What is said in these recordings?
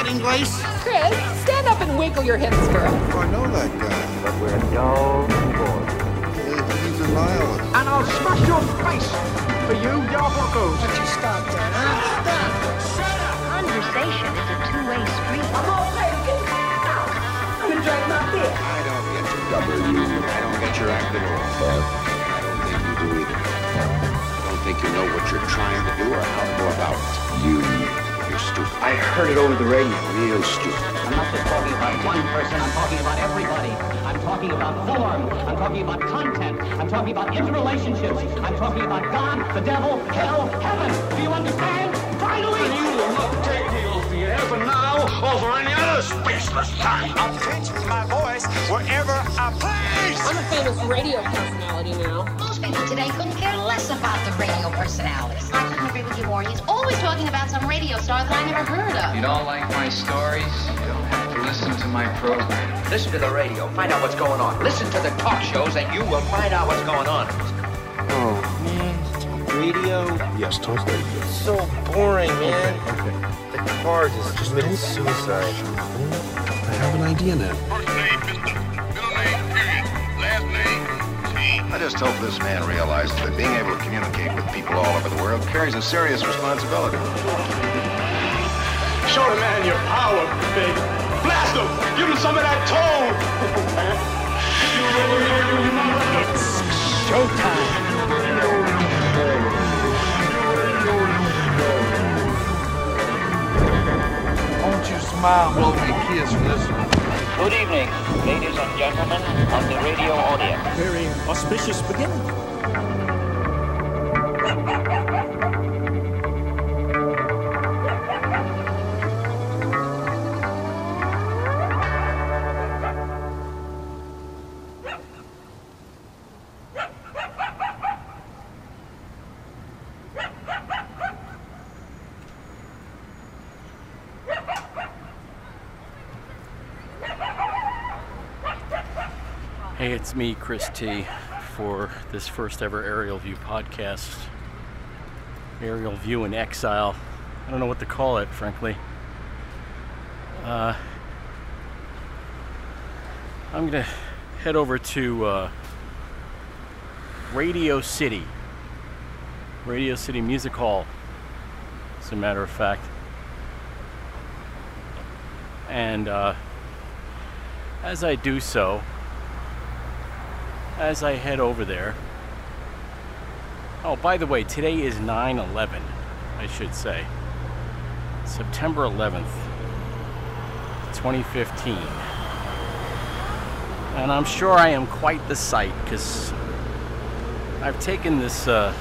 Harlow's getting lace? Chris, stand up and wiggle your hips for oh, us. I know that guy. But we're no boys. He's a nihilist. And I'll smash your face for you, your buckos. you stop that, huh? Stop. Conversation is a two-way street. I'm all taken. I'm gonna drag my dick. I don't get your W. I don't get your act at all. Uh, I don't think you do either. I don't think you know what you're trying to do or how to go about it. You, you're stupid. I heard it over the radio. Real stupid. I'm not just talking about one person, I'm talking about everybody. I'm talking about form, I'm talking about content, I'm talking about interrelationships, I'm talking about God, the devil, hell, heaven. Do you understand? Finally! You will not take the oath you ever now or for any other spaceless time. I'm pitching my voice wherever I please. I'm a famous radio personality now. Most people today couldn't care less about the radio personalities. I couldn't agree with you more. He's always talking about some radio star that I never heard of. You don't like my stories? You don't have to listen to my program. Listen to the radio. Find out what's going on. Listen to the talk shows and you will find out what's going on. Oh radio? Yes, talk radio. So boring, man. Okay, okay. The car is just committed suicide. I have an idea now. Just hope this man realizes that being able to communicate with people all over the world carries a serious responsibility. Show the man your power, baby. Blast him. Give him some of that tone. it's Showtime! Won't you smile, blow me a kiss, and listen? Good evening, ladies and gentlemen of the radio audience. Very auspicious beginning. It's me, Chris T, for this first ever Aerial View podcast. Aerial View in Exile. I don't know what to call it, frankly. Uh, I'm gonna head over to uh, Radio City, Radio City Music Hall, as a matter of fact. And uh, as I do so, as I head over there. Oh, by the way, today is 9 11, I should say. September 11th, 2015. And I'm sure I am quite the sight because I've taken this uh,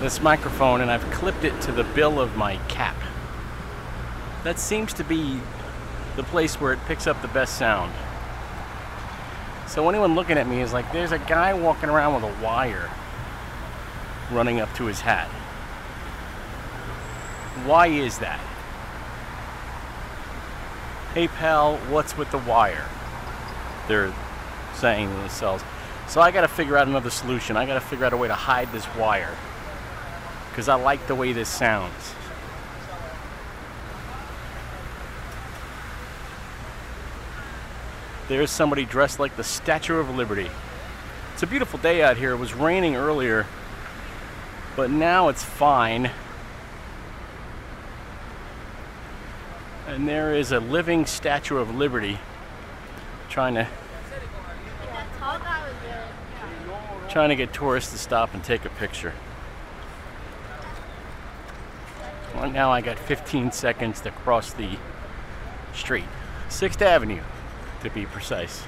this microphone and I've clipped it to the bill of my cap. That seems to be the place where it picks up the best sound. So anyone looking at me is like, there's a guy walking around with a wire running up to his hat. Why is that? Hey pal, what's with the wire? They're saying to themselves. So I gotta figure out another solution. I gotta figure out a way to hide this wire. Because I like the way this sounds. There's somebody dressed like the Statue of Liberty. It's a beautiful day out here. It was raining earlier, but now it's fine. And there is a living Statue of Liberty trying to trying to get tourists to stop and take a picture. Well, now I got 15 seconds to cross the street. 6th Avenue, to be precise.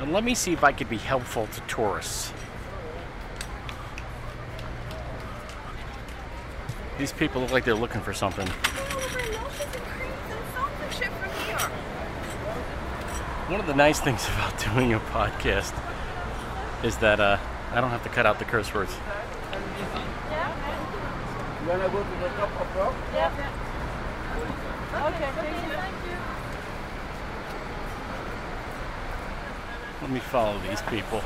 And let me see if I could be helpful to tourists. These people look like they're looking for something. One of the nice things about doing a podcast is that uh, I don't have to cut out the curse words. You wanna go to the top of rock? Yep. Okay, thank you. Let me follow these people.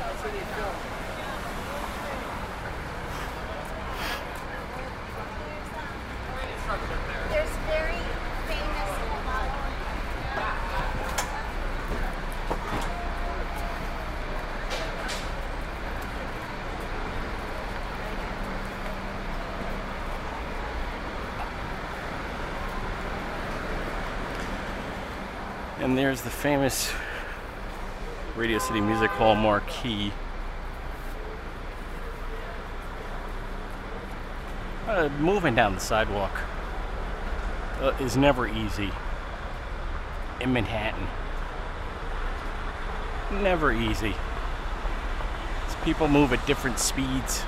There's the famous Radio City Music Hall marquee. Uh, moving down the sidewalk uh, is never easy in Manhattan. Never easy. As people move at different speeds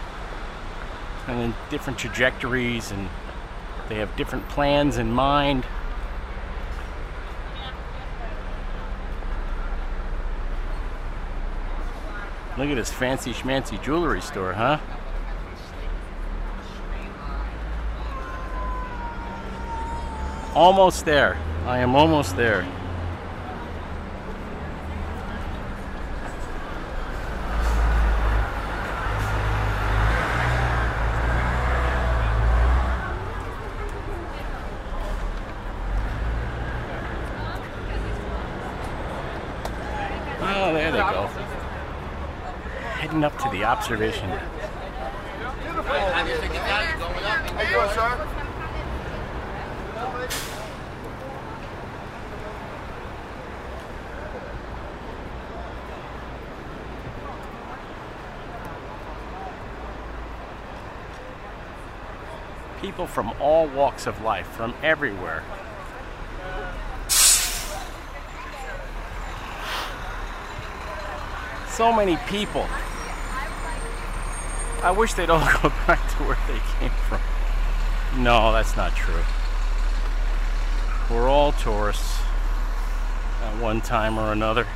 and in different trajectories, and they have different plans in mind. Look at this fancy schmancy jewelry store, huh? Almost there. I am almost there. Oh, there they go. Heading up to the observation. People from all walks of life, from everywhere. So many people. I wish they'd all go back to where they came from. No, that's not true. We're all tourists at one time or another.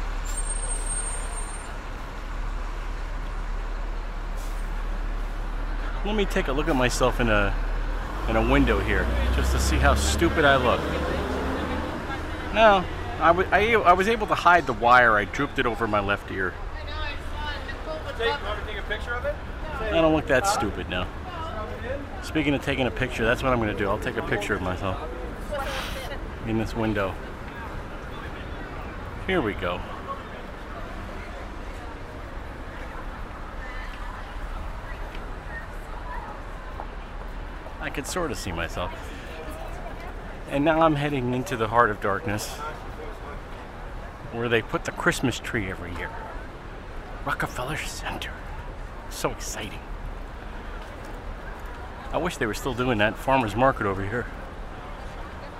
Let me take a look at myself in a in a window here just to see how stupid I look. No, I I- I was able to hide the wire. I drooped it over my left ear. I don't look that stupid now. Speaking of taking a picture, that's what I'm going to do. I'll take a picture of myself in this window. Here we go. I could sort of see myself. And now I'm heading into the heart of darkness where they put the Christmas tree every year. Rockefeller Center. So exciting. I wish they were still doing that farmer's market over here.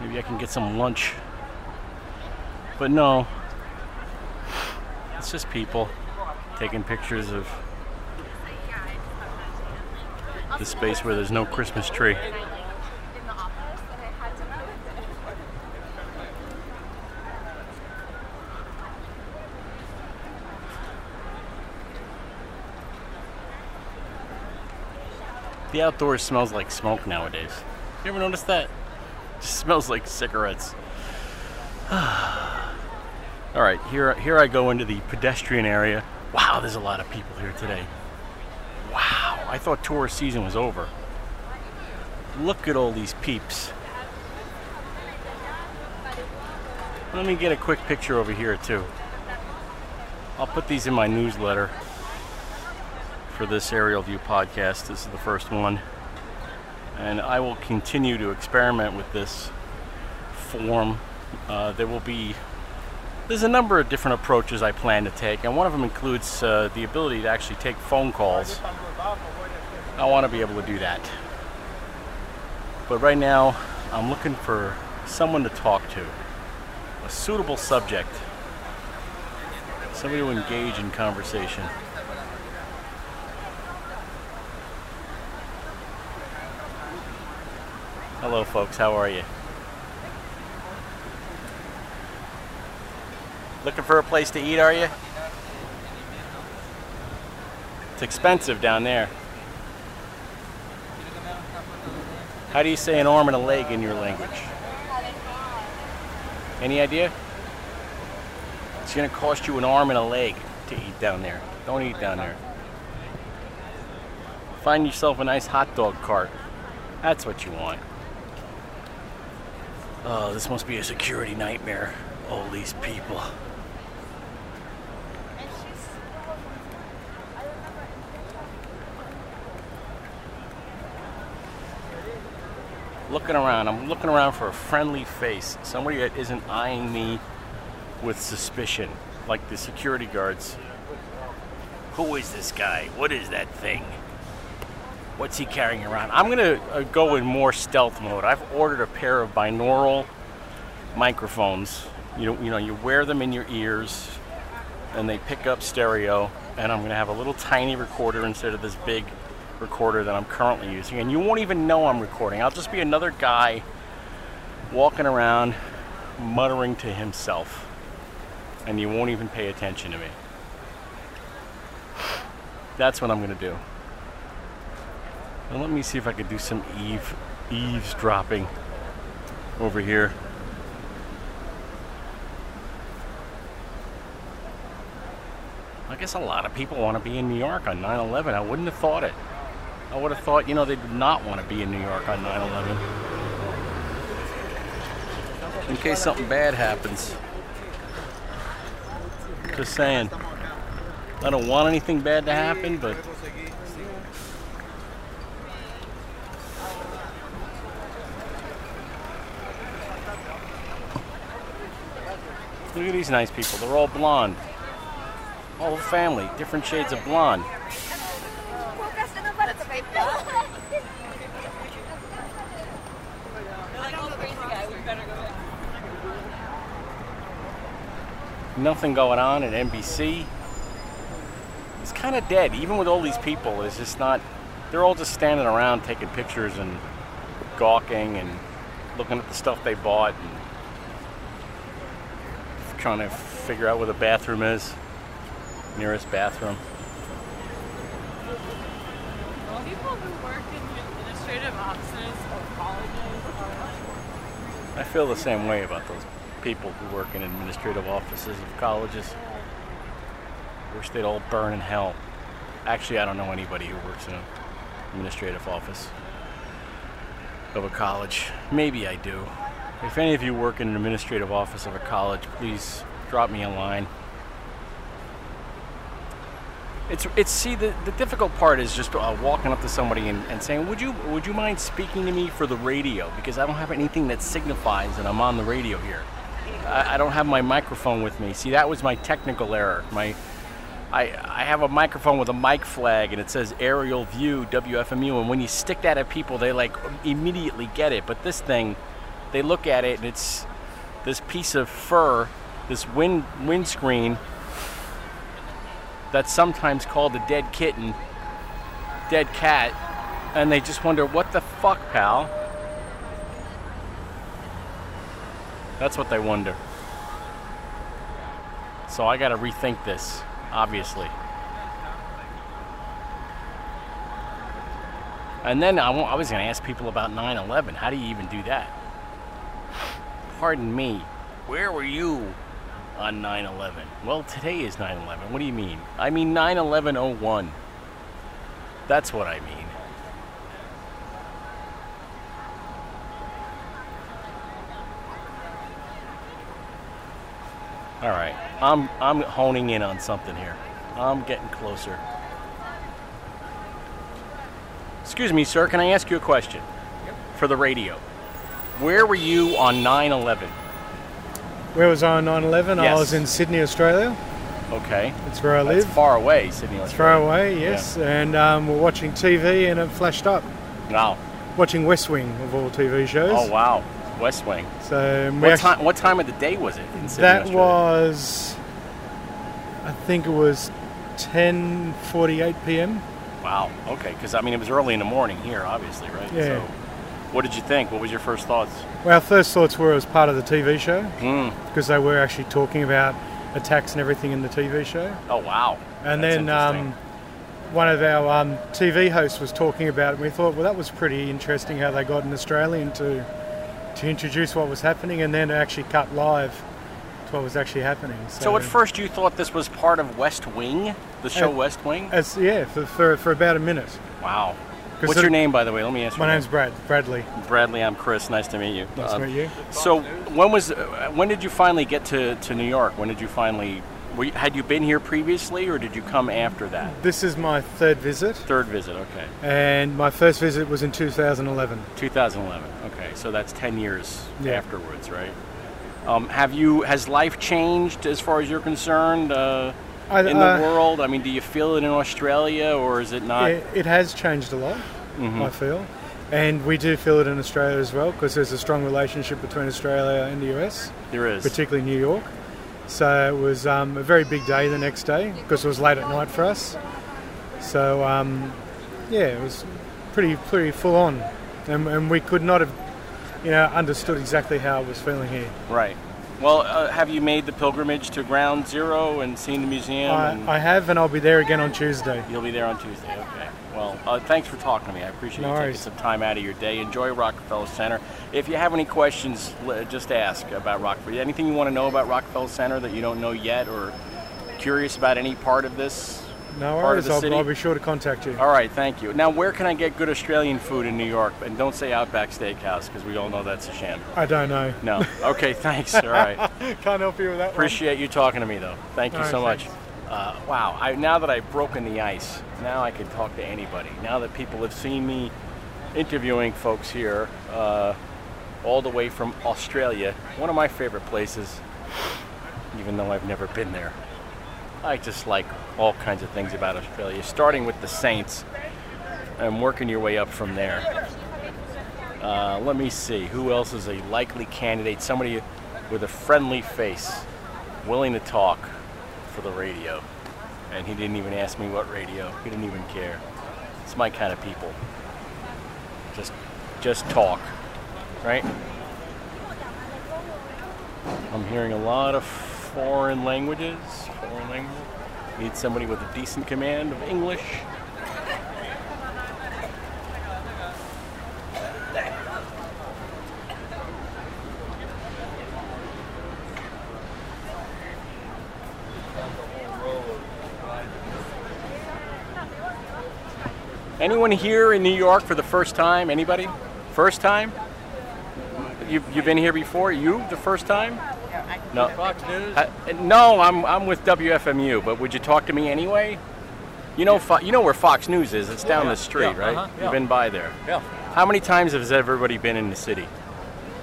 Maybe I can get some lunch. But no. It's just people taking pictures of the space where there's no Christmas tree. The outdoors smells like smoke nowadays. You ever notice that? Just smells like cigarettes. All right, here here I go into the pedestrian area. Wow, there's a lot of people here today. Wow, I thought tourist season was over. Look at all these peeps. Let me get a quick picture over here too. I'll put these in my newsletter for this aerial view podcast. This is the first one. And I will continue to experiment with this form. Uh, there will be there's a number of different approaches I plan to take, and one of them includes uh, the ability to actually take phone calls. I want to be able to do that. But right now, I'm looking for someone to talk to, a suitable subject, somebody to engage in conversation. Hello, folks, how are you? Looking for a place to eat, are you? It's expensive down there. How do you say an arm and a leg in your language? Any idea? It's going to cost you an arm and a leg to eat down there. Don't eat down there. Find yourself a nice hot dog cart. That's what you want. Oh, this must be a security nightmare. All these people. looking around. I'm looking around for a friendly face, somebody that isn't eyeing me with suspicion, like the security guards. Who is this guy? What is that thing? What's he carrying around? I'm gonna uh, go in more stealth mode. I've ordered a pair of binaural microphones. You know, you know, you wear them in your ears, and they pick up stereo. And I'm gonna have a little tiny recorder instead of this big recorder that I'm currently using, and you won't even know I'm recording. I'll just be another guy walking around muttering to himself, and you won't even pay attention to me. That's what I'm going to do. And let me see if I could do some eve eavesdropping over here. I guess a lot of people want to be in New York on 9 11. I wouldn't have thought it. I would have thought, you know, they did not want to be in New York on 9 11. In case something bad happens. Just saying. I don't want anything bad to happen, but. Look at these nice people. They're all blonde. All the family, different shades of blonde. Nothing going on at NBC. It's kind of dead, even with all these people. It's just not. They're all just standing around taking pictures and gawking and looking at the stuff they bought and trying to figure out where the bathroom is, nearest bathroom. People who work in administrative offices of colleges I feel the same way about those people who work in administrative offices of colleges. Wish they'd all burn in hell. Actually, I don't know anybody who works in an administrative office of a college. Maybe I do. If any of you work in an administrative office of a college, please drop me a line. It's it's see the, the difficult part is just uh, walking up to somebody and, and saying, would you would you mind speaking to me for the radio because I don't have anything that signifies that I'm on the radio here. I, I don't have my microphone with me. See, that was my technical error. My I, I have a microphone with a mic flag and it says aerial view WFMU and when you stick that at people they like immediately get it but this thing they look at it and it's this piece of fur this wind windscreen that's sometimes called a dead kitten dead cat and they just wonder what the fuck pal that's what they wonder so I got to rethink this obviously. And then I, I was going to ask people about 9/11. How do you even do that? Pardon me. Where were you on 9/11? Well, today is 9/11. What do you mean? I mean 9/11/01. That's what I mean. All right. I'm I'm honing in on something here. I'm getting closer. Excuse me, sir. Can I ask you a question? For the radio. Where were you on 9/11? Where was I on 9 11? I was in Sydney, Australia. Okay. That's where I That's live. far away, Sydney. It's far away, yes. And um, we're watching TV and it flashed up. Wow. Watching West Wing of all TV shows. Oh wow. West Wing. So What actually- time? What time of the day was it in Sydney, that Australia? was, I think it was 10:48 p.m. Wow. Okay. Because I mean, it was early in the morning here, obviously, right? Yeah. So, what did you think? What was your first thoughts? Well, our first thoughts were it was part of the TV show Mm. because they were actually talking about attacks and everything in the TV show. Oh wow. And That's then um, one of our um, TV hosts was talking about it, and we thought, well, that was pretty interesting how they got an Australian to to introduce what was happening, and then actually cut live to what was actually happening. So, So at first you thought this was part of West Wing, the show West Wing? as, yeah, for, for, for about a minute. Wow. What's it- your name, by the way? Let me ask you. My name's Brad Bradley. Bradley. I'm Chris. Nice to meet you. Nice to Um, meet you. So when was uh, when did you finally get to, to New York? When did you finally? Were you, had you been here previously, or did you come after that? This is my third visit, Third visit. Okay. and my first visit was in 2011. 2011. Okay, so that's 10 years Yeah. afterwards, right? Um, have you? Has life changed as far as you're concerned uh, I- in the uh, world? I mean, do you feel it in Australia, or is it not? It, it has changed a lot, Mhm. I feel. And we do feel it in Australia as well because there's a strong relationship between Australia and the US, There is. particularly New York. So it was um, a very big day the next day because it was late at night for us. So um, yeah, it was pretty pretty full on, and, and we could not have, you know, understood exactly how I was feeling here. Right. Well, uh, have you made the pilgrimage to Ground Zero and seen the museum? and I, I have, and I'll be there again on Tuesday. You'll be there on Tuesday. Okay. Well, uh, thanks for talking to me. I appreciate No you taking some time out of your day. Enjoy Rockefeller Center. If you have any questions, just ask about Rockefeller. Anything you want to know about Rockefeller Center that you don't know yet, or curious about any part of this? No part of worries, the I'll, city? I'll be sure to contact you. All right, thank you. Now, where can I get good Australian food in New York? And don't say Outback Steakhouse because we all know that's a sham. I don't know. No. Okay, thanks. All right. Can't help you with that. one. Appreciate you talking to me, though. Thank you right, so much. Uh, wow. I, now that I've broken the ice, now I can talk to anybody. Now that people have seen me interviewing folks here, uh, all the way from Australia, one of my favorite places, even though I've never been there. I just like all kinds of things about Australia, starting with the Saints and working your way up from there. Uh, let me see. Who else is a likely candidate? Somebody with a friendly face, willing to talk for the radio. And he didn't even ask me what radio. He didn't even care. It's my kind of people. Just, just talk, right? I'm hearing a lot of foreign languages. Foreign languages. Need somebody with a decent command of English. Anyone here in New York for the first time? Anybody? First time? You've, you've been here before? You the first time? No. Fox News? Uh, no, I'm, I'm with WFMU, but would you talk to me anyway? You know, Fo- you know where Fox News is. It's down Yeah, the street, yeah, right? uh-huh, You've been by there. Yeah. How many times has everybody been in the city?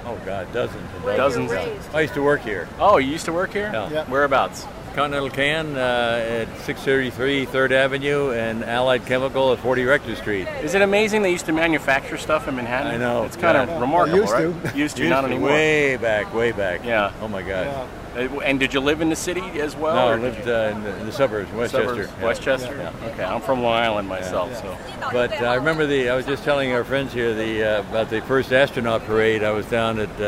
Oh God, dozens and Where dozens. you were raised. I used to work here. Oh, you used to work here? Yeah. Yeah. Whereabouts? Continental Can uh, at 633 3rd Avenue and Allied Chemical at 40 Rector Street. Is it amazing they used to manufacture stuff in Manhattan? I know. It's kind of yeah. remarkable, used right? To. Used to, not anymore. Way back, way back. Yeah. Oh my God. Uh, And did you live in the city as well? no, I lived uh, in, the, in the suburbs, Westchester. Suburbs, Yeah. Westchester. Yeah. Okay, I'm from Long Island myself, Yeah. so. But uh, I remember the. I was just telling our friends here the uh, about the first astronaut parade. I was down at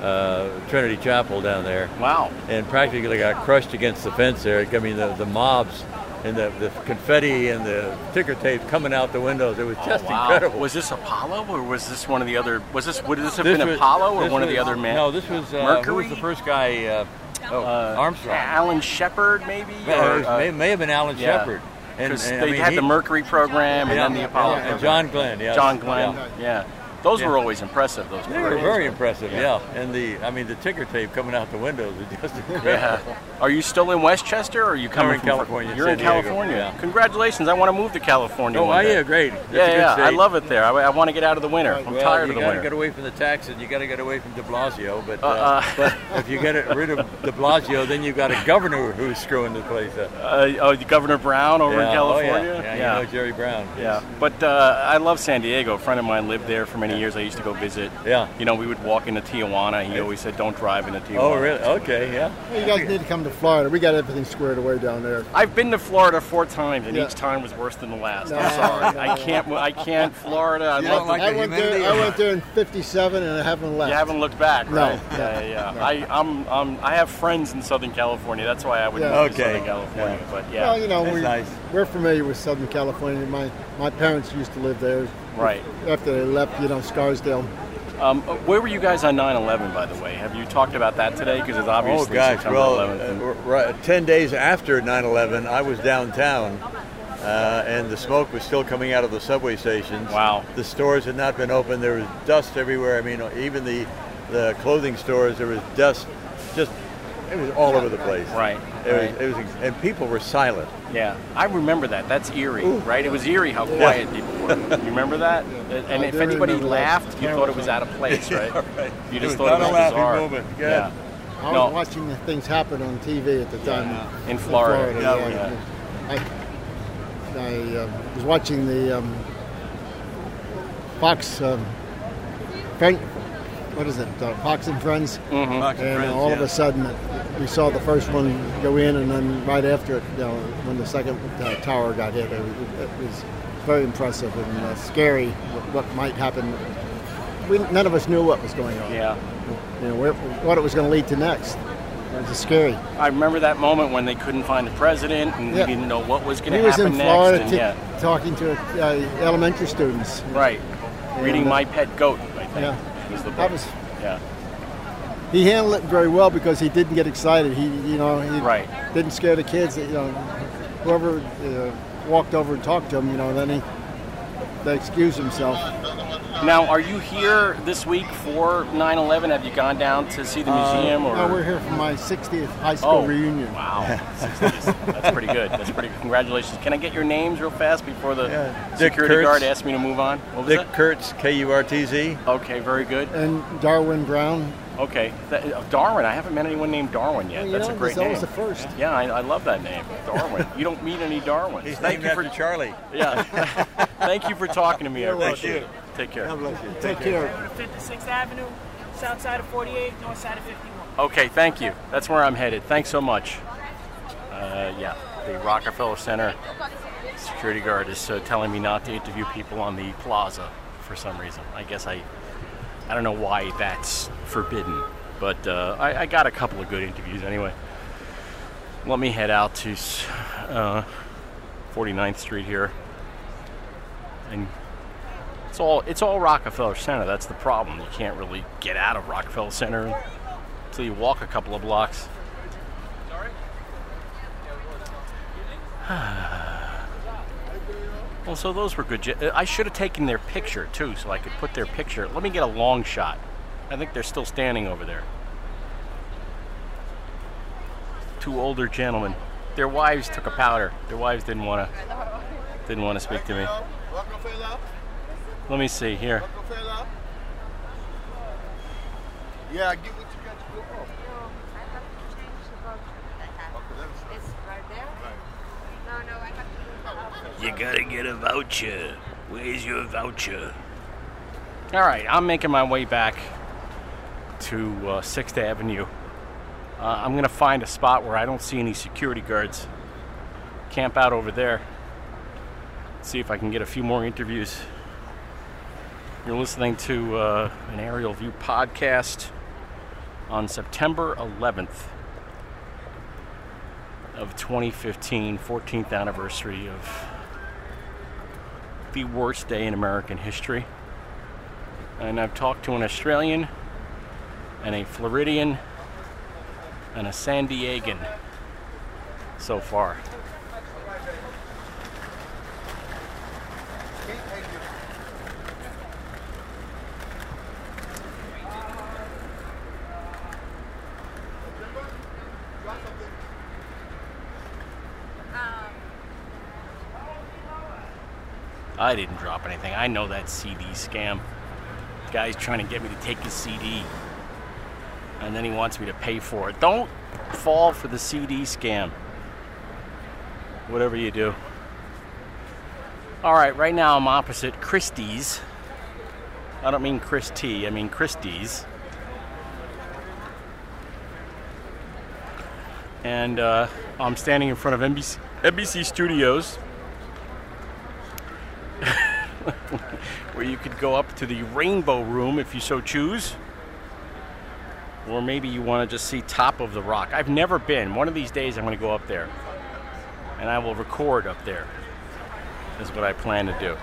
uh, Trinity Chapel down there. Wow. And practically got crushed against the fence there. I mean, the, the mobs and the, the confetti and the ticker tape coming out the windows. It was just Oh, wow. incredible. Was this Apollo or was this one of the other? Was this would this have This been was- Apollo or one of the other men? No, this was uh, Mercury. Who was the first guy? Uh, oh, Uh, Armstrong. Alan Shepard, maybe. Yeah, Or, uh, may, may have been Alan yeah. Shepard. And, 'Cause and, I they mean, had he- the Mercury program and Yeah, then the Apollo. yeah, and. John Glenn, yes. John Glenn. Yeah. Yeah. Those Yeah. were always impressive. Those They were very impressive, yeah. And the, I mean, the ticker tape coming out the windows is just incredible. Yeah. Are you still in Westchester or are you coming in from California, You're San in Diego, California. yeah. Congratulations. I want to move to California. Oh, are you? Great. That's a yeah, good yeah. I love it there. I, I want to get out of the winter. I'm well, tired of the winter. You gotta get away from the taxes. You got to get away from De Blasio. But, uh, Uh, but if you get rid of De Blasio, then you've got a governor who's screwing the place up. Uh, oh, Governor Brown over Yeah, in oh, California. yeah. Yeah, you know Jerry Brown. Yeah, but uh, I love San Diego. A friend of mine lived there for many years. I used to go visit. Yeah. You know, we would walk into Tijuana. He always said, "Don't drive into Tijuana." Oh, really? Okay, yeah. Well, you guys need to come to Florida. We got everything squared away down there. I've been to Florida four times, and Yeah. each time was worse than the last. No, I'm sorry. no, I can't. I can't. Florida. I You love don't like I went there. I went there in '57, and I haven't left. You haven't looked back, No. right? Yeah, yeah. yeah. I, I'm, I'm, I have friends in Southern California. That's why I would Yeah. move to Okay. Southern California. But yeah, Well, you know, we, we're familiar with Southern California. My my parents used to live there. Right. After they left, you know, Scarsdale. Um, where were you guys on 9/11, by the way? Have you talked about that today? Because it's obviously oh gosh, September well, 11th. uh, and- r- right, ten days after 9/11, I was downtown, uh, and the smoke was still coming out of the subway stations. Wow. The stores had not been open. There was dust everywhere. I mean, even the the clothing stores, there was dust. Just it was all over the place. Right. It right. was. It was, and people were silent. Yeah, I remember that. That's eerie, Ooh. right? It was eerie how Yeah. quiet people were. You remember that? And I if anybody laughed, you thought it was out of place, right? right. You just was thought not it was laughing bizarre. moment. Yeah. Yeah. I was No. watching the things happen on TV at the time. In Florida. yeah. Yeah, I, I uh, was watching the um, Fox. Um, friend, what is it? Uh, Fox and Friends. Mhm. Fox and and Friends, all of a sudden, we saw the first one go in, and then right after it, you know, when the second uh, tower got hit, it was, it was very impressive and uh, scary. What, what might happen? We, none of us knew what was going on. Yeah. You know, where, what it was going to lead to next. It was scary. I remember that moment when they couldn't find the president and Yeah. we didn't know what was going He to was happen in next. Florida and t- yeah, talking to uh, elementary students. right. Reading And, uh, My Pet Goat, I think. Yeah. Was the That was- yeah. He handled it very well because he didn't get excited. He, you know, he Right. didn't scare the kids. You know, whoever uh, walked over and talked to him, you know, then he they excused himself. Now, are you here this week for 9/11? Have you gone down to see the Uh, museum? Or no, we're here for my 60th high school Oh, reunion. Wow, that's pretty good. That's pretty good. Congratulations. Can I get your names real fast before the Dick security Kurtz. guard asks me to move on? What was Dick that? Kurtz, K-U-R-T-Z. Okay, very good. And Darwin Brown. Okay, that, uh, Darwin. I haven't met anyone named Darwin yet. Well, That's know, a great it's always name. the first. Yeah, I, I love that name, Darwin. you don't meet any Darwins. He's Thank named you for after Charlie. Yeah. Thank you for talking to me. I You're welcome. appreciate it. Take care. God bless you. Take care. 56th Avenue, south side of 48, north side of 51. Okay, thank you. That's where I'm headed. Thanks so much. Uh, yeah, the Rockefeller Center security guard is uh, telling me not to interview people on the plaza for some reason. I guess I, I don't know why that's forbidden, but uh, I, I got a couple of good interviews anyway. Let me head out to uh, 49th Street here, and it's all it's all Rockefeller Center. That's the problem. You can't really get out of Rockefeller Center until you walk a couple of blocks. well, so those were good. Uh, I should have taken their picture too, so I could put their picture. Let me get a long shot. I think they're still standing over there. Two older gentlemen. Their wives took a powder. Their wives didn't want to didn't want to speak to me. Let me see here. Yeah, get what you got to go off. You gotta get a voucher. Where's your voucher? All right, I'm making my way back to uh, 6th Avenue. Uh, I'm gonna find a spot where I don't see any security guards. Camp out over there. See if I can get a few more interviews. You're listening to uh, an Aerial View podcast on September 11th. of 2015, 14th anniversary of the worst day in American history. And I've talked to an Australian and a Floridian and a San Diegan so far. I didn't drop anything. I know that CD scam. Guy's trying to get me to take his CD. And then he wants me to pay for it. Don't fall for the CD scam. Whatever you do. All right, right now I'm opposite Christie's. I don't mean Chris T, I mean Christie's. And uh, I'm standing in front of NBC, NBC Studios. where you could go up to the rainbow room if you so choose. Or maybe you want to just see top of the rock. I've never been. One of these days I'm going to go up there. And I will record up there. Is what I plan to do.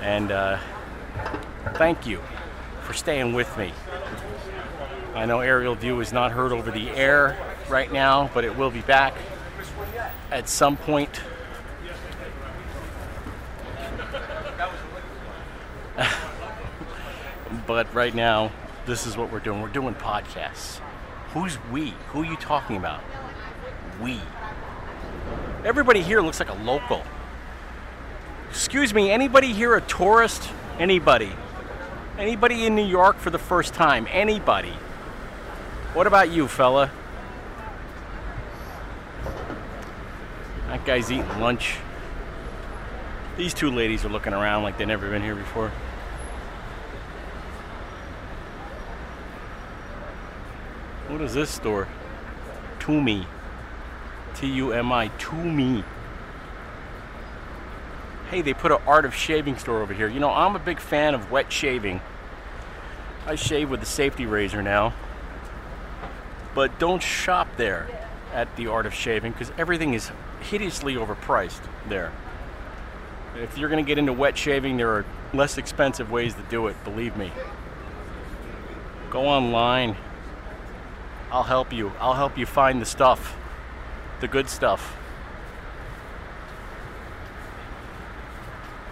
And uh, thank you for staying with me. I know aerial view is not heard over the air right now, but it will be back at some point but right now, this is what we're doing. We're doing podcasts. Who's we? Who are you talking about? We. Everybody here looks like a local. Excuse me, anybody here a tourist? Anybody? Anybody in New York for the first time? Anybody? What about you, fella? That guy's eating lunch. These two ladies are looking around like they've never been here before. What is this store? Tumi. T U M I. Tumi. Hey, they put an art of shaving store over here. You know, I'm a big fan of wet shaving. I shave with a safety razor now. But don't shop there at the art of shaving because everything is hideously overpriced there. If you're going to get into wet shaving, there are less expensive ways to do it, believe me. Go online. I'll help you. I'll help you find the stuff, the good stuff.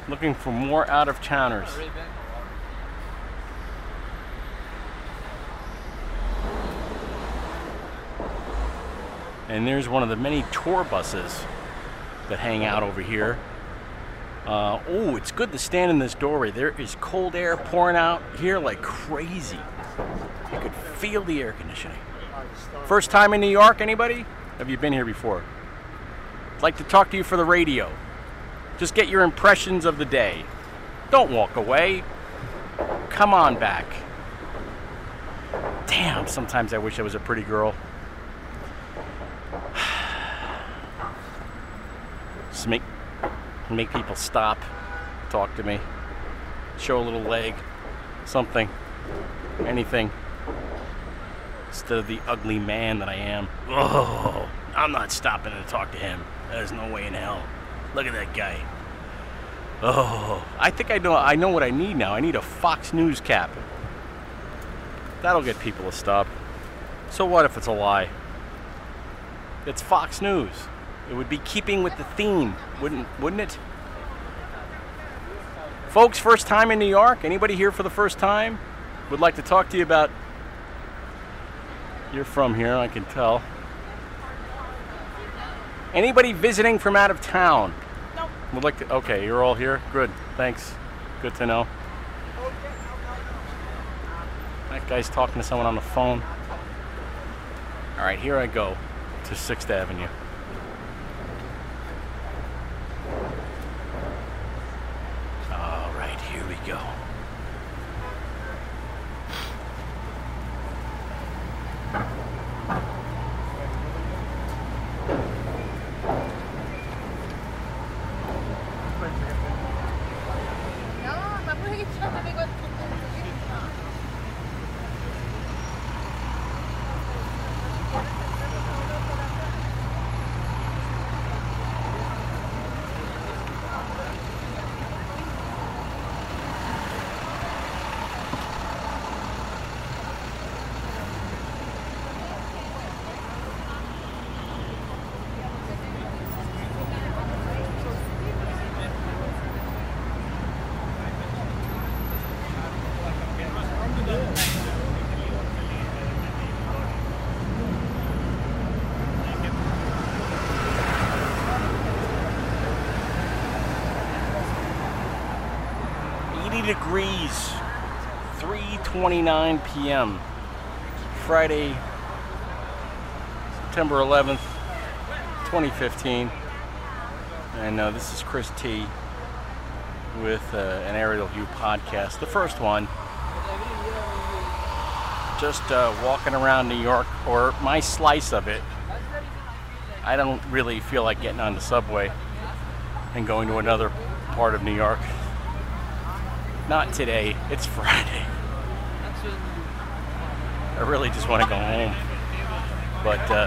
Looking for more out of towners. And there's one of the many tour buses that hang out over here. Uh, oh, it's good to stand in this doorway. There is cold air pouring out here like crazy. You could feel the air conditioning. First time in New York, anybody? Have you been here before? I'd like to talk to you for the radio. Just get your impressions of the day. Don't walk away. Come on back. Damn, sometimes I wish I was a pretty girl. Just make make people stop, talk to me, show a little leg, something, anything instead of the ugly man that I am. Oh, I'm not stopping to talk to him. There's no way in hell. Look at that guy. Oh, I think I know. I know what I need now. I need a Fox News cap. That'll get people to stop. So what if it's a lie? It's Fox News. It would be keeping with the theme, wouldn't wouldn't it? Folks, first time in New York. Anybody here for the first time? Would like to talk to you about you're from here, I can tell. Anybody visiting from out of town? Nope. Would like to. Okay, you're all here. Good. Thanks. Good to know. That guy's talking to someone on the phone. All right, here I go to Sixth Avenue. 3:29 p.m. Friday, September 11th, 2015. And uh, this is Chris T with uh, an Aerial View podcast, the first one. Just uh, walking around New York, or my slice of it. I don't really feel like getting on the subway and going to another part of New York. Not today, it's Friday. I really just want to go home. But uh,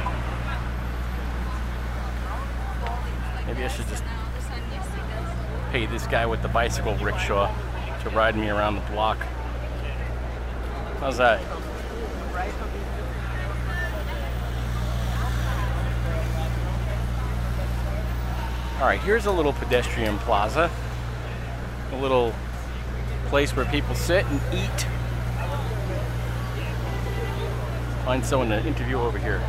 maybe I should just pay this guy with the bicycle rickshaw to ride me around the block. How's that? All right, here's a little pedestrian plaza, a little place where people sit and eat. Find someone to interview over here.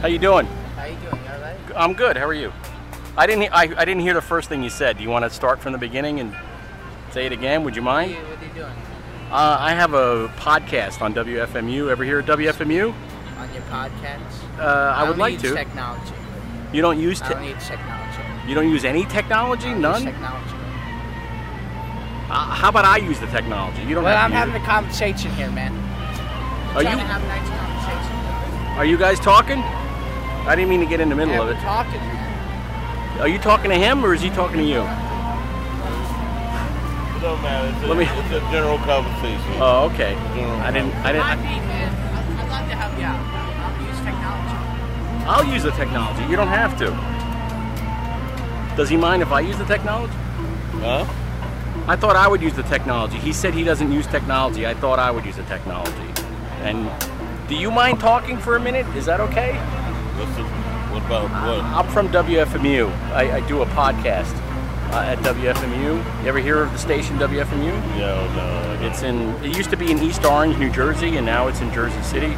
How you doing? How you doing? You alright? I'm good. How are you? I didn't. I, I didn't hear the first thing you said. Do you want to start from the beginning and say it again? Would you mind? What are you doing? Uh, I have a podcast on WFMU. Ever hear of WFMU? On your podcast? Uh, I, would like to. technology. You don't use. I don't need technology. you don't use any technology. I None. use technology. Uh, how about I use the technology? You don't Well, I'm having a conversation here, man. Are you- to have a nice conversation. Are you guys talking? I didn't mean to get in the middle Yeah, of it. talking, man. Are you talking to him or is he talking to you? It don't matter. It's a, Let me- it's a general conversation. Oh, okay. General I didn't. I didn't. be, man. I'd, I'd love to help you out. I'll use technology. I'll use the technology. You don't have to. Does he mind if I use the technology? Huh? I thought I would use the technology. He said he doesn't use technology. I thought I would use the technology. And do you mind talking for a minute? Is that okay? What's the, what about what? I'm from WFMU. I, I do a podcast uh, at WFMU. You ever hear of the station WFMU? No, no. It's in. It used to be in East Orange, New Jersey, and now it's in Jersey City.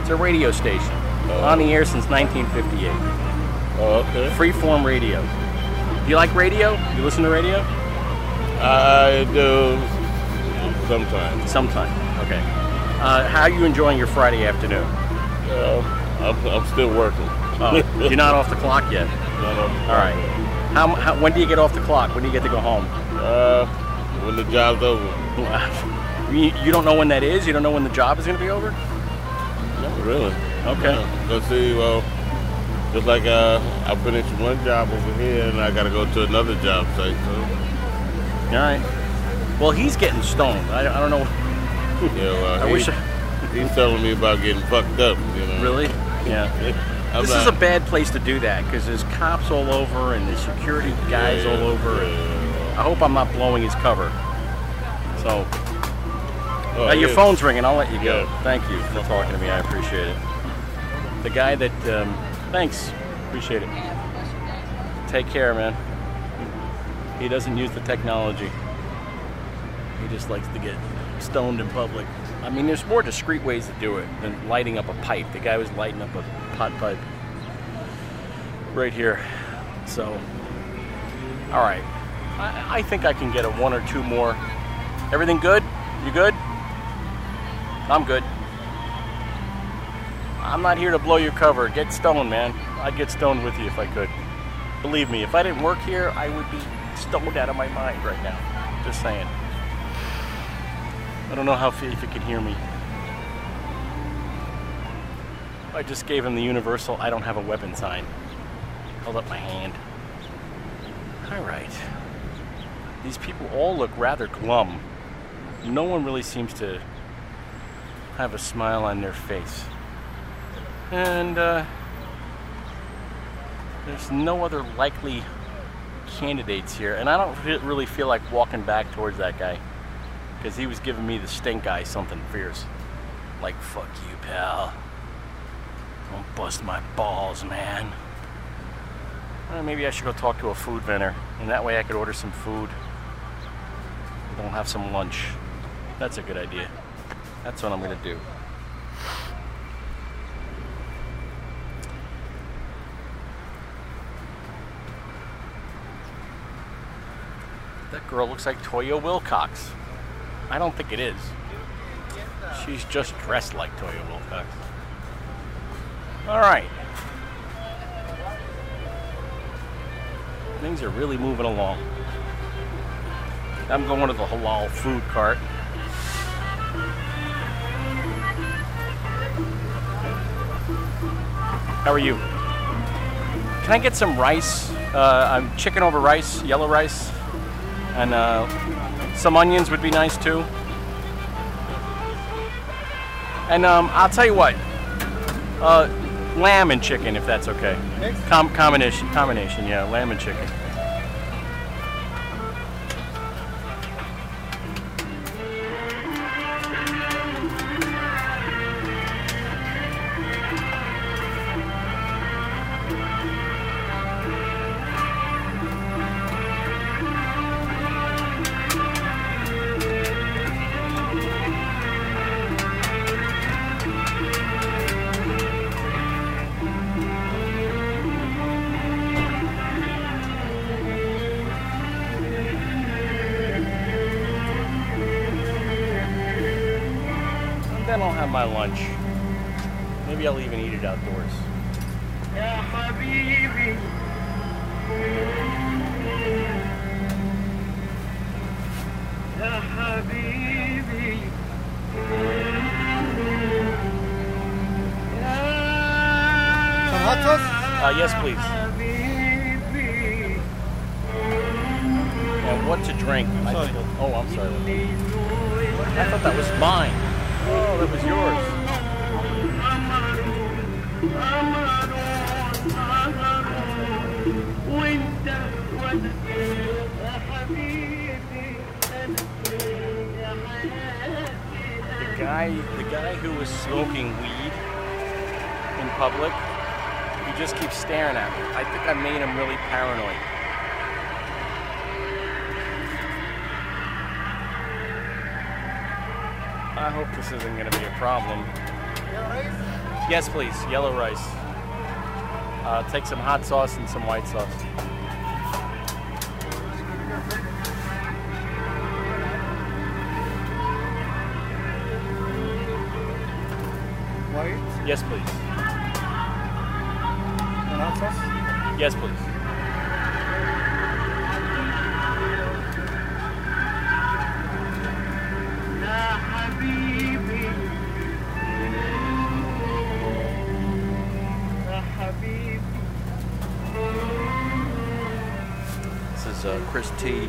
It's a radio station on the air since 1958. Oh, okay. Freeform radio. Do you like radio? Do you listen to radio? I do sometimes. Sometimes. Okay. Uh, how are you enjoying your Friday afternoon? Uh, I'm, I'm still working. Oh, you're not off the clock yet. Not off All right. How, how, when do you get off the clock? When do you get to go home? Uh, when the job's over. You, you don't know when that is? You don't know when the job is going to be over? Not really. Okay. Yeah. Let's see. Well, just like uh, I finished one job over here, and I got to go to another job site. So All right. Well, he's getting stoned. I, I don't know. yeah, well, I he- wish I- he's telling me about getting fucked up. You know. Really? Yeah. I'm this not- is a bad place to do that because there's cops all over and there's security guys all over. I hope I'm not blowing his cover. So, Oh, uh, your yeah. phone's ringing. I'll let you go. Yeah. Thank you for talking to me. I appreciate it. The guy that, um, thanks. Appreciate it. Take care, man. He doesn't use the technology. He just likes to get stoned in public. I mean, there's more discreet ways to do it than lighting up a pipe. The guy was lighting up a pot pipe right here. So, all right. I, I think I can get a one or two more. Everything good? You good? I'm good. I'm not here to blow your cover. Get stoned, man. I'd get stoned with you if I could. Believe me, if I didn't work here, I would be stoned out of my mind right now. Just saying. I don't know how if you can hear me. I just gave him the universal I don't have a weapon sign. Held up my hand. All right. These people all look rather glum. No one really seems to have a smile on their face. And uh, there's no other likely candidates here. And I don't really feel like walking back towards that guy because he was giving me the stink eye something fierce. Like, fuck you, pal. Don't bust my balls, man. Uh, maybe I should go talk to a food vendor, and that way I could order some food we'll have some lunch. That's a good idea. That's what I'm gonna do. That girl looks like Toyah Willcox. I don't think it is. She's just dressed like Toyah Willcox. All right. Things are really moving along. I'm going to the halal food cart. How are you? Can I get some rice? Uh, I'm chicken over rice, yellow rice, and uh, some onions would be nice too. And um, I'll tell you what, uh, lamb and chicken, if that's okay. Com- combination, combination, yeah, lamb and chicken. Maybe I'll even eat it outdoors. Some hot sauce? Uh, yes, please. And what to drink? I Sorry. think- oh, I'm sorry. I thought that was mine. Oh, that was yours. The guy, the guy who was smoking weed in public, he just keeps staring at me. I think I made him really paranoid. I hope this isn't going to be a problem. Yes, please. Yellow rice. Uh, take some hot sauce and some white sauce. White? Yes, please. And hot sauce? Yes, please. Chris T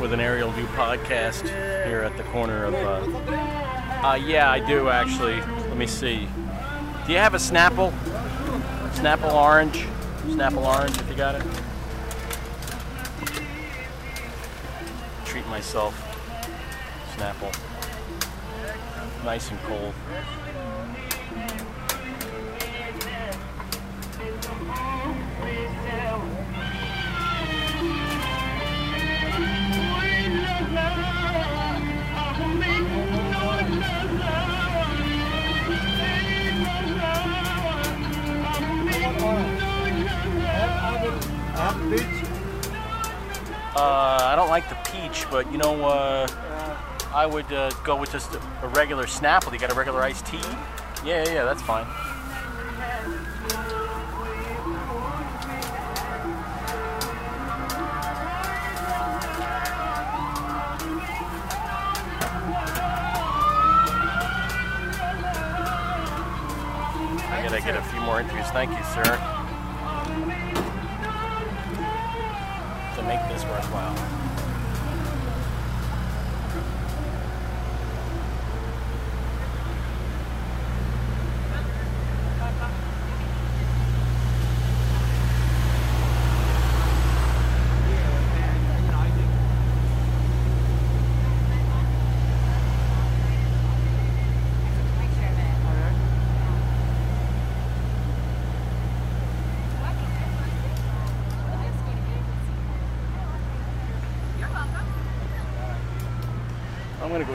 with an Aerial View podcast here at the corner of. Uh, uh, yeah, I do actually. Let me see. Do you have a Snapple? Snapple orange? Snapple orange if you got it. Treat myself. Snapple. Nice and cold. Uh, I don't like the peach, but you know, uh, I would uh, go with just a regular Snapple. You got a regular iced tea? Yeah, yeah, that's fine. I gotta get a few more interviews. Thank you, sir. This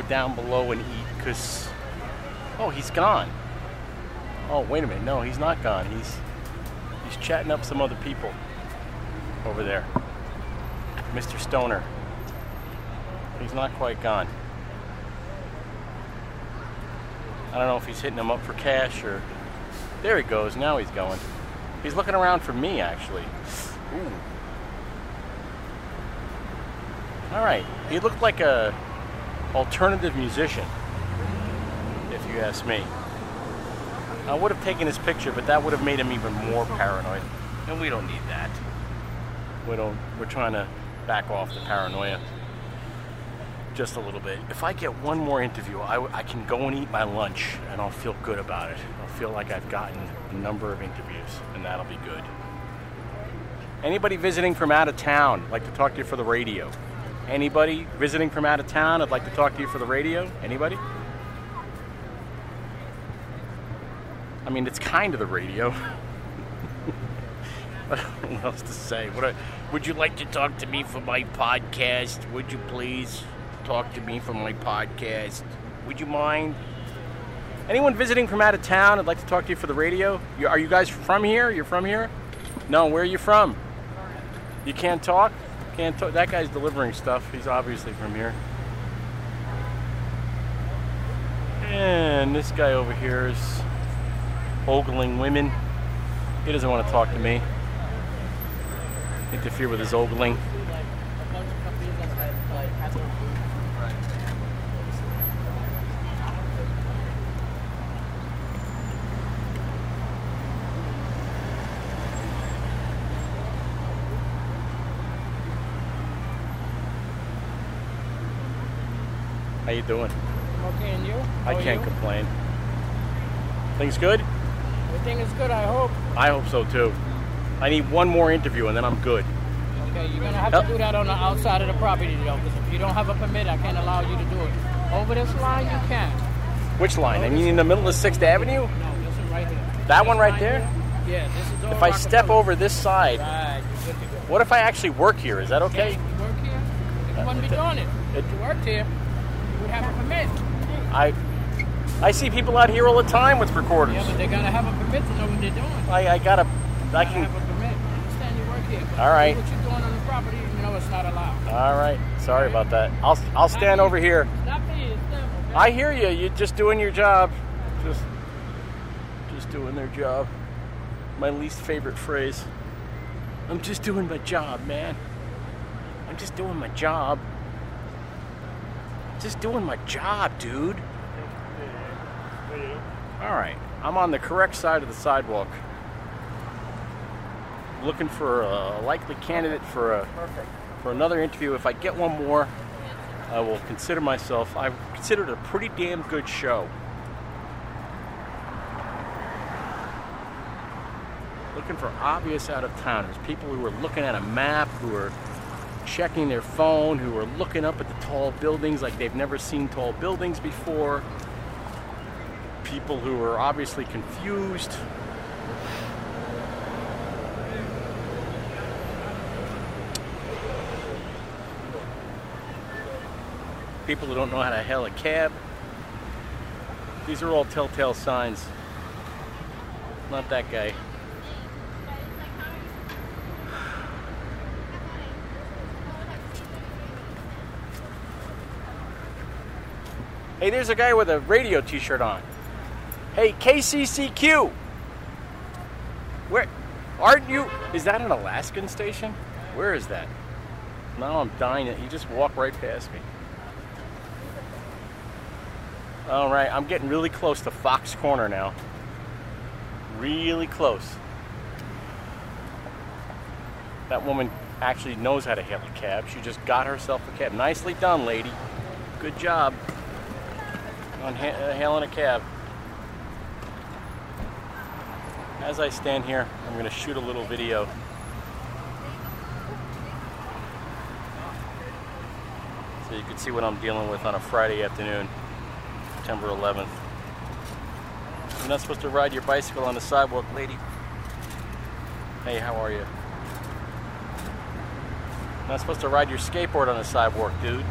down below and eat because oh he's gone. Oh wait a minute, no he's not gone. He's he's chatting up some other people over there. Mr. Stoner. He's not quite gone. I don't know if he's hitting them up for cash or there he goes. Now he's going. He's looking around for me actually. Ooh. All right. He looked like a alternative musician, if you ask me. I would have taken his picture, but that would have made him even more paranoid, and we don't need that. We don't. We're trying to back off the paranoia just a little bit. If I get one more interview, I, I can go and eat my lunch, and I'll feel good about it. I'll feel like I've gotten a number of interviews, and that'll be good. Anybody visiting from out of town, like to talk to you for the radio? Anybody visiting from out of town, I'd like to talk to you for the radio? Anybody? I mean, it's kind of the radio. I don't know what else to say? What I, would you like to talk to me for my podcast? Would you please talk to me for my podcast? Would you mind? Anyone visiting from out of town, I'd like to talk to you for the radio. You, are you guys from here? You're from here? No, where are you from? You can't talk? Can't. That guy's delivering stuff. He's obviously from here. And this guy over here is ogling women. He doesn't want to talk to me. Interfere with his ogling. How you doing? I'm okay, and you? How I can't you? complain. Things good? Everything is good, I hope. I hope so too. I need one more interview and then I'm good. Okay, you're gonna have to do that on the outside of the property, though, because if you don't have a permit, I can't allow you to do it. Over this line, you can. Which line? I mean, in the middle of Sixth Avenue? No, this is right here. That one right there? Yeah, this is all If I step over this side, Right, you're good to go. what if I actually work here? Is that okay? You work here? You wouldn't be uh, doing it. If you worked here, have a permit. I I see people out here all the time with recorders. Yeah, but they gotta have a permit to know what they're doing. I, I gotta, I Gotta can. have a permit. I understand you work here. All right. What you're doing on the property, you know it's not allowed. All right. Sorry about that. I'll I'll stand over here. Not for it's them, okay? I hear you. You're just doing your job. Just just doing their job. My least favorite phrase. I'm just doing my job, man. I'm just doing my job. Just doing my job, dude. All right. I'm on the correct side of the sidewalk. Looking for a likely candidate for a for another interview. If I get one more, I will consider myself. I consider it a pretty damn good show. Looking for obvious out of towners, people who are looking at a map, who are checking their phone, who are looking up at the tall buildings like they've never seen tall buildings before. People who are obviously confused. People who don't know how to hail a cab. These are all telltale signs. Not that guy. Hey, there's a guy with a radio t shirt on. Hey, KCCQ! Where? Aren't you? Is that an Alaskan station? Where is that? Now I'm dying. You just walk right past me. All right, I'm getting really close to Fox Corner now. Really close. That woman actually knows how to hail a cab. She just got herself a cab. Nicely done, lady. Good job on ha- uh, hailing a cab. As I stand here, I'm going to shoot a little video. So you can see what I'm dealing with on a Friday afternoon, September 11th. You're not supposed to ride your bicycle on the sidewalk, lady. Hey, how are you? Not supposed to ride your skateboard on the sidewalk, dude.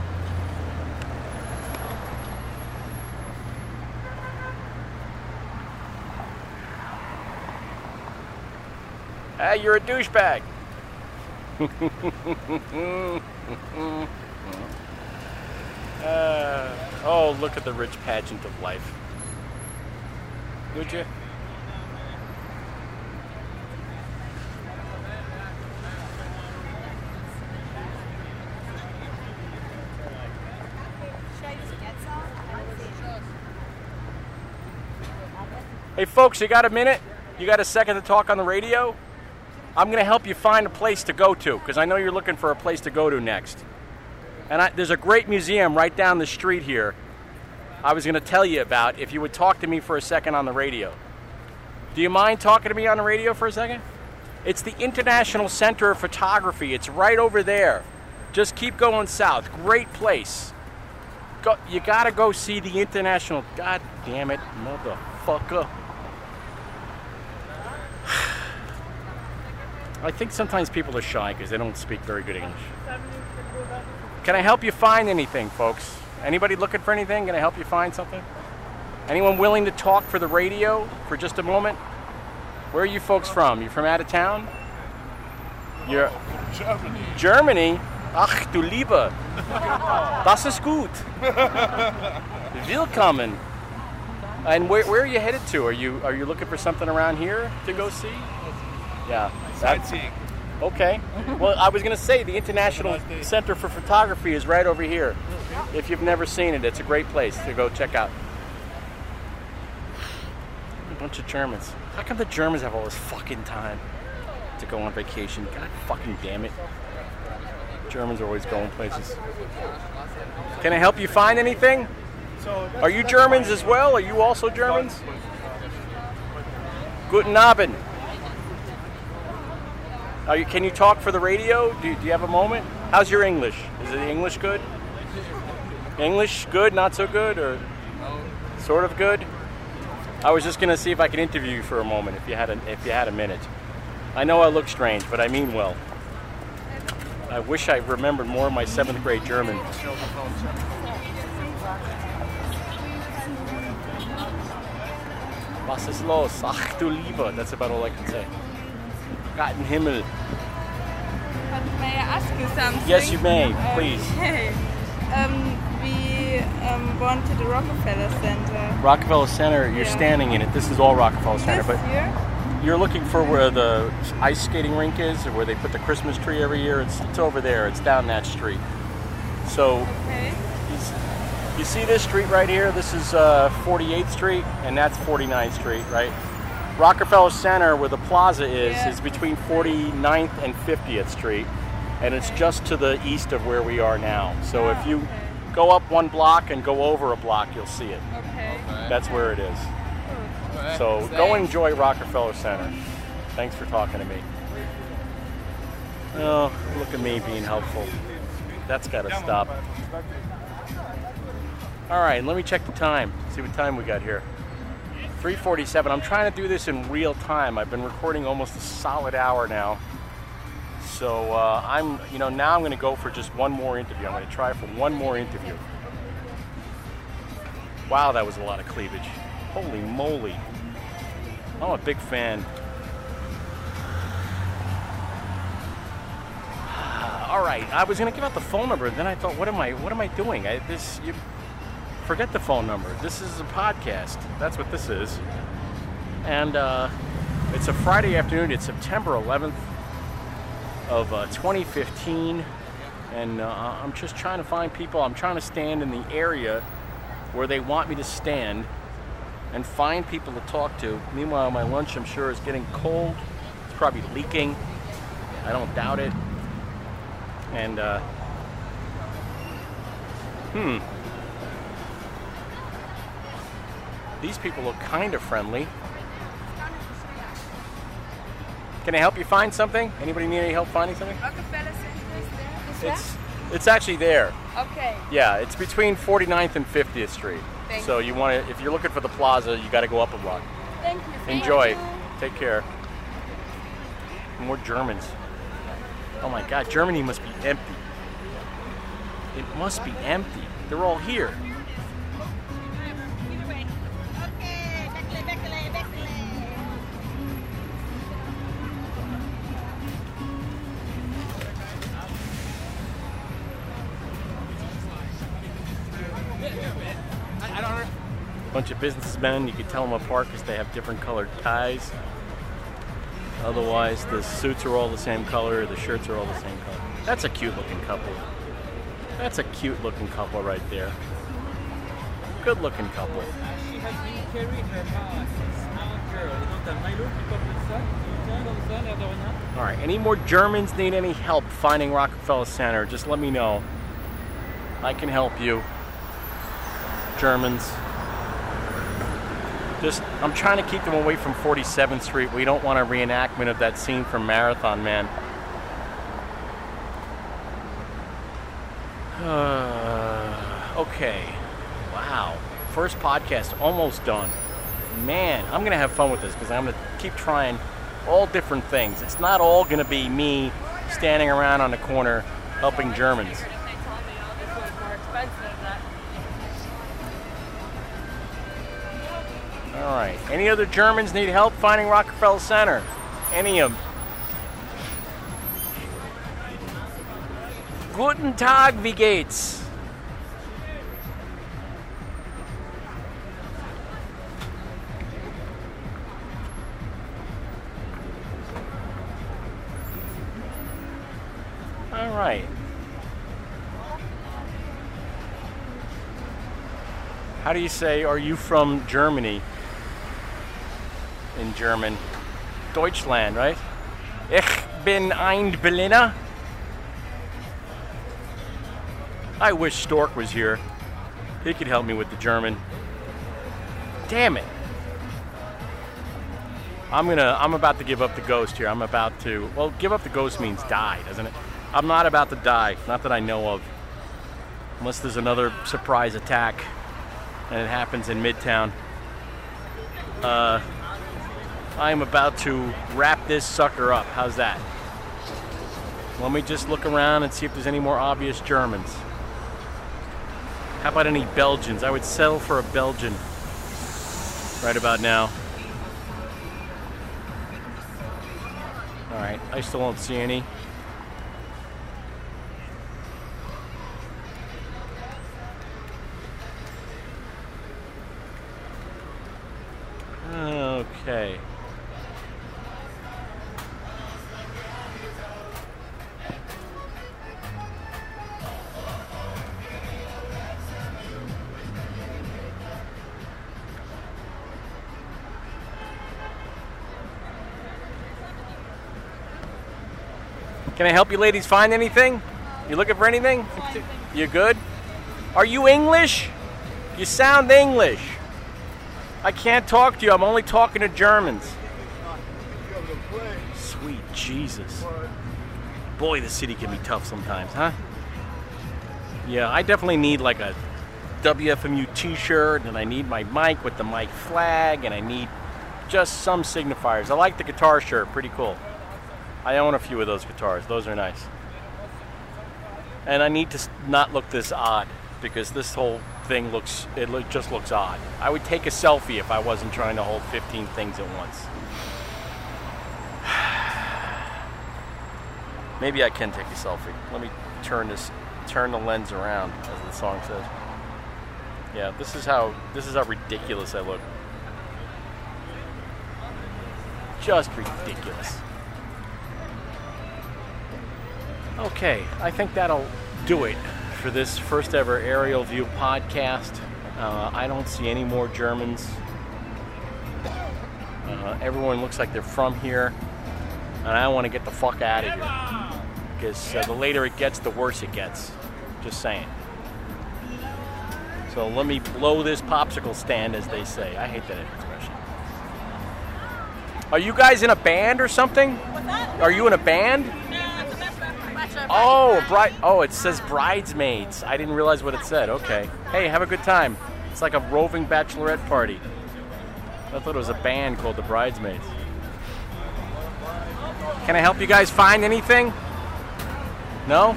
Hey, you're a douchebag. uh, oh, look at the rich pageant of life. Would you? Hey, folks, you got a minute? You got a second to talk on the radio? I'm going to help you find a place to go to because I know you're looking for a place to go to next. And I, there's a great museum right down the street here I was going to tell you about if you would talk to me for a second on the radio. Do you mind talking to me on the radio for a second? It's the International Center of Photography. It's right over there. Just keep going south. Great place. Go, you got to go see the International. God damn it, motherfucker. I think sometimes people are shy because they don't speak very good English. Can I help you find anything, folks? Anybody looking for anything? Can I help you find something? Anyone willing to talk for the radio for just a moment? Where are you folks from? You're from out of town? You're Germany. Germany? Ach du Liebe. Das ist gut. Willkommen. And where, where are you headed to? Are you are you looking for something around here to go see? Yeah. Sightseeing. Okay. Well, I was going to say the International Center for Photography is right over here. If you've never seen it, it's a great place to go check out. A bunch of Germans. How come the Germans have all this fucking time to go on vacation? God fucking damn it. Germans are always going places. Can I help you find anything? Are you Germans as well? Are you also Germans? Guten Abend. You, can you talk for the radio? Do, do you have a moment? How's your English? Is it English good? English good, not so good, or sort of good? I was just gonna see if I could interview you for a moment, if you had a, if you had a minute. I know I look strange, but I mean well. I wish I remembered more of my seventh grade German. Was ist los? Ach du Liebe. That's about all I can say. Gott im Himmel. May I ask you something? Yes, you may, please. Okay. Um, we um, went to the Rockefeller Center. Rockefeller Center, you're Yeah. standing in it. This is all Rockefeller Center, This but year? you're looking for where the ice skating rink is, or where they put the Christmas tree every year. It's, it's over there. It's down that street. So Okay. you see this street right here? This is uh, 48th Street, and that's 49th Street, right? Rockefeller Center, where the plaza is, Yeah. is between 49th and 50th Street, and it's just to the east of where we are now. So if ah, you go up one block and go over a block, you'll see it. Okay. That's where it is. So go enjoy Rockefeller Center. Thanks for talking to me. Oh, look at me being helpful. That's got to stop. All right, let me check the time. See what time we got here. 3:47. I'm trying to do this in real time. I've been recording almost a solid hour now. So uh, I'm, you know, now I'm going to go for just one more interview. I'm going to try for one more interview. Wow, that was a lot of cleavage. Holy moly! I'm a big fan. All right, I was going to give out the phone number, then I thought, what am I, what am I doing? I, this, you, forget the phone number. This is a podcast. That's what this is. And uh, it's a Friday afternoon. It's September 11th of uh, 2015, and uh, I'm just trying to find people. I'm trying to stand in the area where they want me to stand and find people to talk to. Meanwhile, my lunch, I'm sure, is getting cold. It's probably leaking. I don't doubt it. And, uh, hmm. These people look kind of friendly. Can I help you find something? Anybody need any help finding something? Rockefeller Center is there. This way? It's it's actually there. Okay. Yeah, it's between 49th and 50th Street. Thank so you want to, if you're looking for the plaza, you got to go up a block. Thank you. Thank Enjoy. you. Take care. More Germans. Oh my God, Germany must be empty. It must be empty. They're all here. Bunch of businessmen. You could tell them apart because they have different colored ties. Otherwise, the suits are all the same color, the shirts are all the same color. That's a cute looking couple. That's a cute looking couple right there. Good looking couple. All right, any more Germans need any help finding Rockefeller Center? Just let me know. I can help you. Germans. Just, I'm trying to keep them away from 47th Street. We don't want a reenactment of that scene from Marathon Man. Uh, okay. Wow. First podcast almost done. Man, I'm going to have fun with this because I'm going to keep trying all different things. It's not all going to be me standing around on the corner helping Germans. All right. Any other Germans need help finding Rockefeller Center? Any of them? Guten Tag, wie geht's? All right. How do you say, are you from Germany? In German. Deutschland, right? Ich bin ein Berliner. I wish Stork was here. He could help me with the German. Damn it. I'm gonna I'm about to give up the ghost here. I'm about to well give up the ghost means die, doesn't it? I'm not about to die, not that I know of. Unless there's another surprise attack and it happens in Midtown. Uh I am about to wrap this sucker up. How's that? Let me just look around and see if there's any more obvious Germans. How about any Belgians? I would settle for a Belgian right about now. Alright, I still don't see any. I help you ladies find anything? You looking for anything? You good? Are you English? You sound English. I can't talk to you. I'm only talking to Germans. Sweet Jesus. Boy, the city can be tough sometimes, huh? Yeah, I definitely need like a WFMU t-shirt and I need my mic with the mic flag and I need just some signifiers. I like the guitar shirt, pretty cool. I own a few of those guitars. Those are nice. And I need to not look this odd because this whole thing looks it look, just looks odd. I would take a selfie if I wasn't trying to hold 15 things at once. Maybe I can take a selfie. Let me turn this turn the lens around as the song says. Yeah, this is how this is how ridiculous I look. Just ridiculous. Okay, I think that'll do it for this first ever aerial view podcast. Uh, I don't see any more Germans. Uh, everyone looks like they're from here, and I want to get the fuck out of here because uh, the later it gets, the worse it gets. Just saying. So let me blow this popsicle stand, as they say. I hate that expression. Are you guys in a band or something? Are you in a band? Oh, bride. Oh, it says bridesmaids. I didn't realize what it said. Okay. Hey, have a good time. It's like a roving bachelorette party. I thought it was a band called the Bridesmaids. Can I help you guys find anything? No?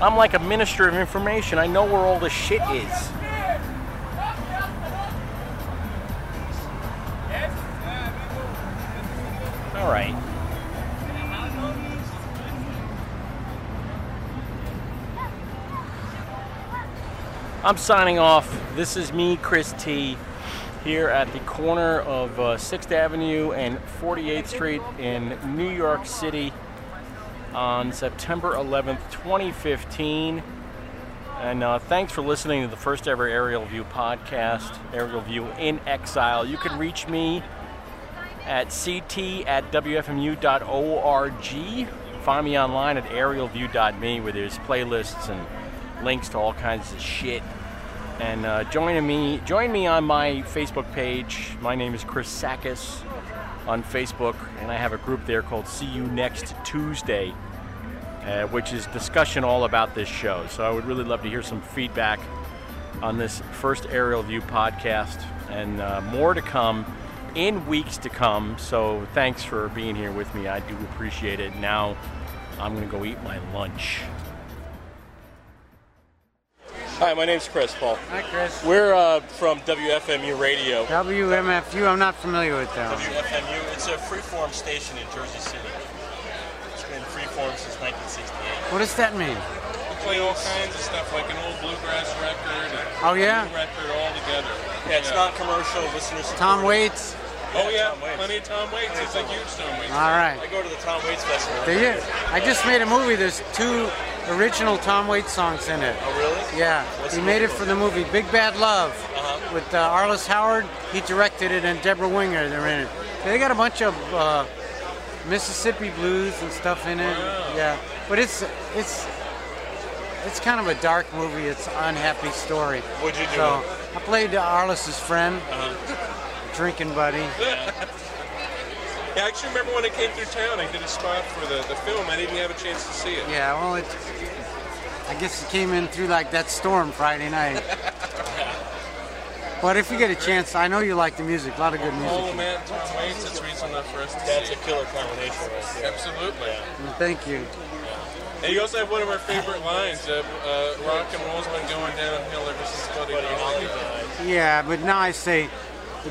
I'm like a minister of information. I know where all the shit is. All right. I'm signing off. This is me, Chris T, here at the corner of uh, 6th Avenue and 48th Street in New York City on September 11th, 2015. And uh, thanks for listening to the first ever Aerial View podcast, Aerial View in Exile. You can reach me at ct at wfmu.org. Find me online at aerialview.me where there's playlists and links to all kinds of shit. And uh, join me, join me on my Facebook page. My name is Chris Tsakis on Facebook, and I have a group there called See You Next Tuesday, uh, which is discussion all about this show. So I would really love to hear some feedback on this first Aerial View podcast, and uh, more to come in weeks to come. So thanks for being here with me. I do appreciate it. Now I'm going to go eat my lunch. Hi, my name's Chris Paul. Hi, Chris. We're uh, from WFMU Radio. WMFU, I'm not familiar with them. WFMU, it's a freeform station in Jersey City. It's been freeform since 1968. What does that mean? We play all kinds of stuff, like an old bluegrass record, and Oh, yeah? a new record all together. Yeah, it's not commercial. listeners. Tom Waits? Oh yeah, Tom plenty of Tom Waits. It's a huge Tom Waits. All right. I go to the Tom Waits Festival. There you, I just made a movie. There's two original Tom Waits songs in it. Oh, really? Yeah. What's he made it for the movie Big Bad Love Uh-huh. with uh, Arliss Howard. He directed it, and Debra Winger. They're in it. They got a bunch of uh, Mississippi blues and stuff in it. Yeah. But it's it's it's kind of a dark movie. It's an unhappy story. What'd you do? So I played Arliss's friend, Uh-huh. Drinking buddy. Yeah, I actually remember when I came through town, I did a spot for the, the film. I didn't have a chance to see it. Yeah, well, it. I guess it came in through like that storm Friday night. But if you get a chance, I know you like the music. A lot of good music. of Matt and Tom Waits, it's reason enough for us to That's see a killer combination right there. Absolutely. Well, Thank you. And you also have one of our favorite lines. Uh, uh, rock and roll's been going downhill ever since Buddy Holly died. Yeah, but now I say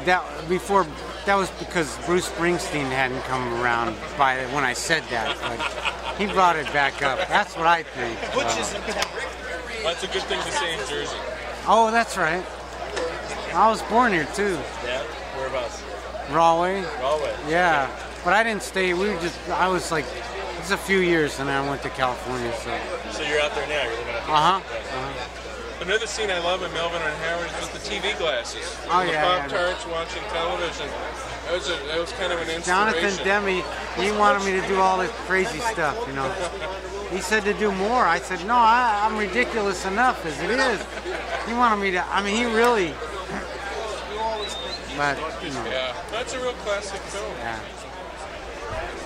that before that was because Bruce Springsteen hadn't come around by when I said that. But he brought it back up. That's what I think. Uh, That's a good thing to say in Jersey. oh, that's right. I was born here too, Yeah? Whereabouts? Rahway. Galway. Yeah, but I didn't stay. We were just. I was like, it's a few years, and I went to California. So. So you're out there now? You're living out there? Uh huh. Uh-huh. Another scene I love in Melvin and Howard is with the TV glasses. Oh, the yeah, Pop yeah. Tarts watching television. That was, a, that was kind of an inspiration. Jonathan Demme, he wanted me to do all this crazy stuff, you know. He said to do more. I said, no, I, I'm ridiculous enough as it is. He wanted me to, I mean, he really, but, you know, Yeah, that's a real classic film. yeah.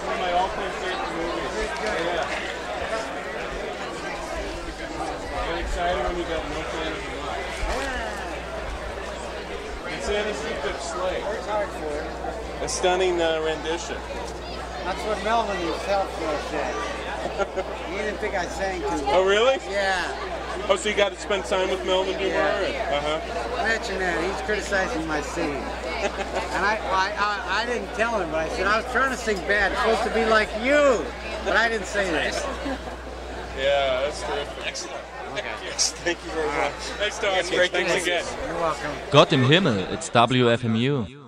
One of my all-time favorite movies. Yeah. Get excited when you got no plan of your life. It's Anna. A stunning uh, rendition. That's what Melvin himself said. He didn't think I sang too Oh, really? Yeah. Oh, so you got to spend time with Melvin Dummar? Yeah. Uh huh. Mention that. He's criticizing my singing. And I, I, I, I didn't tell him, but I said, I was trying to sing bad. It's supposed to be like you. But I didn't say that. Yeah, that's terrific. Excellent. Yes, thank you very much. Nice talking. Great things Thanks again. You're welcome. Gott im Himmel, it's WFMU.